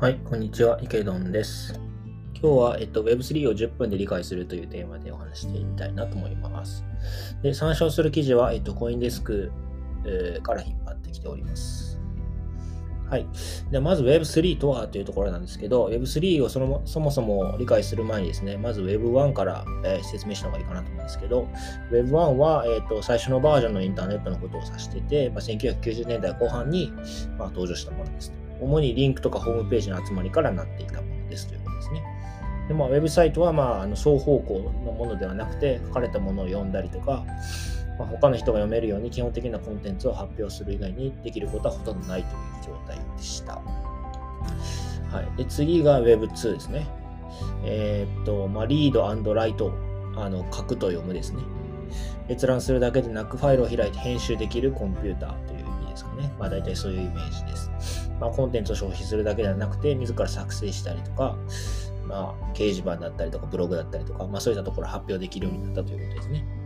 はい、こんにちは、池どんです。今日は、えっと、Web3 を10分で理解するというテーマでお話してみたいなと思います。で、参照する記事は、えっと、コインデスク、えー、から引っ張ってきております。はい。でまず Web3 とはというところなんですけど、Web3 をそのそもそも理解する前にですね、まず Web1 から、えー、説明した方がいいかなと思うんですけど、Web1 は、えーと、最初のバージョンのインターネットのことを指してて、まあ、1990年代後半に、まあ、登場したものです主にリンクとかホームページの集まりからなっていたものですということですね。でまあ、ウェブサイトは、まあ、あの双方向のものではなくて、書かれたものを読んだりとか、まあ、他の人が読めるように基本的なコンテンツを発表する以外にできることはほとんどないという状態でした。はい、で次が Web2 ですね。えー、っと、まあ、リードライト、あの書くと読むですね。閲覧するだけでなくファイルを開いて編集できるコンピューターという意味ですかね。まあ大体そういうイメージです。まあ、コンテンツを消費するだけではなくて、自ら作成したりとか、まあ、掲示板だったりとか、ブログだったりとか、まあ、そういったところ発表できるようになったということですね。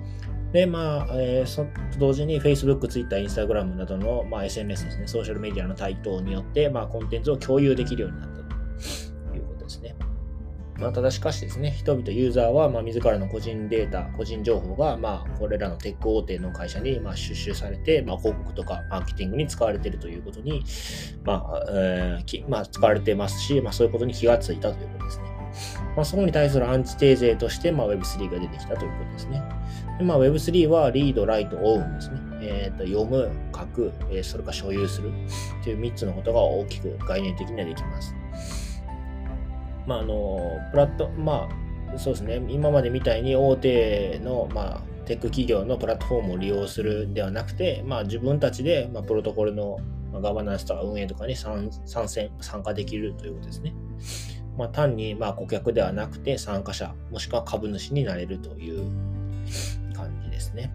で、まあ、えー、そ同時に Facebook、Twitter、Instagram などの、まあ、SNS ですね、ソーシャルメディアの台頭によって、まあ、コンテンツを共有できるようになったということですね。まあ、ただしかしですね、人々、ユーザーは、まあ、自らの個人データ、個人情報が、まあ、これらのテック大手の会社に、まあ、収集されて、まあ、広告とかマーケティングに使われているということに、まあ、えーまあ、使われてますし、まあ、そういうことに気がついたということですね。まあ、そこに対するアンチテーゼとして、まあ、Web3 が出てきたということですね。まあ、Web3 は Read, Write, Own ですね。えーと、読む、書く、え、それから所有するという3つのことが大きく概念的にはできます。まあ、あの、プラット、まあ、そうですね、今までみたいに大手の、まあ、テック企業のプラットフォームを利用するではなくて、まあ、自分たちで、まあ、プロトコルのガバナンスとか運営とかに参戦、参加できるということですね。まあ、単にまあ顧客ではなくて参加者、もしくは株主になれるというですね。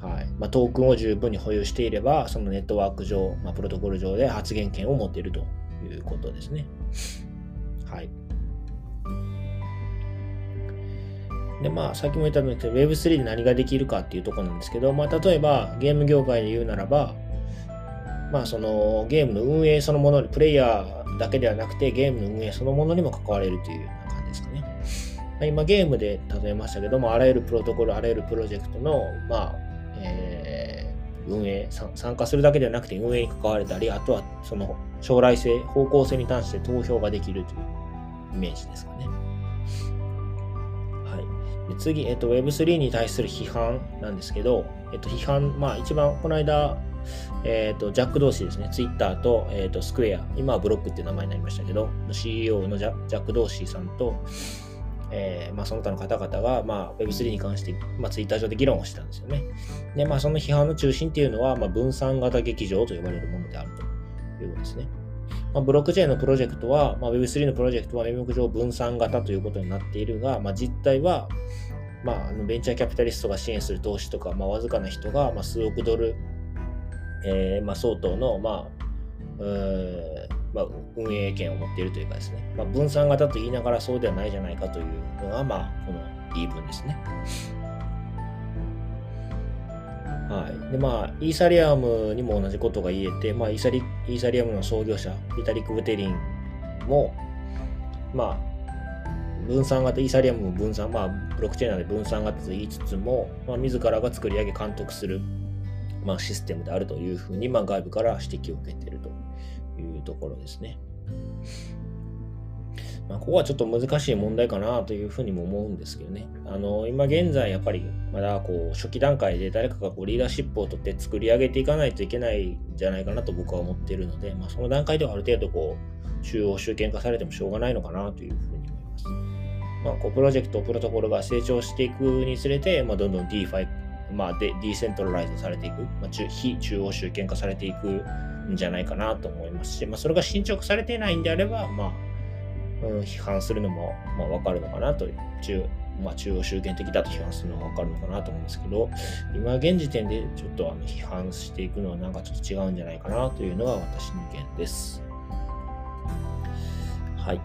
はいまあ、トークンを十分に保有していれば、そのネットワーク上、まあ、プロトコル上で発言権を持っているということですね。はい。で、まあ、さっきも言ったように Web3 で何ができるかっていうとこなんですけど、まあ、例えばゲーム業界で言うならば、まあ、そのゲームの運営そのものに、プレイヤーだけではなくて、ゲームの運営そのものにも関われるというような感じですかね。まあ、今、ゲームで例えましたけども、あらゆるプロトコル、あらゆるプロジェクトの、まあ、えー、運営、参加するだけではなくて運営に関われたり、あとはその将来性、方向性に関して投票ができるというイメージですかね。はい。で次、えっと、Web3 に対する批判なんですけど、えっと、批判、まあ一番この間、えっ、ー、と、ジャック同士ですね、ツイッターと、えっ、ー、と、スクエア、今はブロックっていう名前になりましたけど、CEO のジャジャック・ドーシーさんと、えー、まあ、その他の方々が、まあ、Web3 に関して、まあ、ツイッター上で議論をしたんですよね。で、まあ、その批判の中心っていうのは、まあ、分散型劇場と呼ばれるものであるということですね。まあ、ブロックチェーンのプロジェクトは、まあ、Web3 のプロジェクトは名目上分散型ということになっているが、まあ、実態は、まあ、ベンチャーキャピタリストが支援する投資とか、まあ、わずかな人が、まあ、数億ドルえー、まあ、相当の、まあまあ、運営権を持っているというかですね、まあ、分散型と言いながらそうではないじゃないかというのが、まあ、この言い分ですね。はい。で、まあ、イーサリアムにも同じことが言えて、まあ、イーサリイーサリアムの創業者、ビタリック・ブテリンも、まあ、分散型、イーサリアムも分散、まあ、ブロックチェーンなので分散型と言いつつも、まあ、自らが作り上げ監督するまあ、システムであるというふうに、まあ、外部から指摘を受けているとところですね。まあ、ここはちょっと難しい問題かなというふうにも思うんですけどね。あの、今現在やっぱりまだこう初期段階で誰かがこうリーダーシップを取って作り上げていかないといけないんじゃないかなと僕は思っているので、まあ、その段階ではある程度こう中央集権化されてもしょうがないのかなというふうに思います。まあ、こうプロジェクト、プロトコルが成長していくにつれて、まあ、どんどん DeFi まあ、デディセントラライズされていく、まあ、非中央集権化されていくんじゃないかなと思いますし、まあ、それが進捗されてないんであれば、まあ、うん、批判するのも、まあ、分かるのかなという、中まあ、中央集権的だと批判するのは分かるのかなと思うんですけど、今現時点でちょっとあの批判していくのはなんかちょっと違うんじゃないかなというのが私の意見です。はい。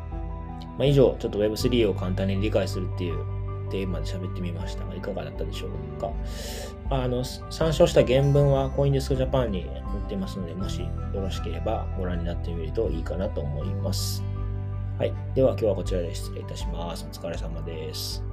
まあ、以上、ちょっと Web3 を簡単に理解するっていうテーマで喋ってみましたが、いかがだったでしょうか？あの、参照した原文はコインデスクジャパンに載っていますので、もしよろしければご覧になってみるといいかなと思います。はい。では今日はこちらで失礼いたします。お疲れ様です。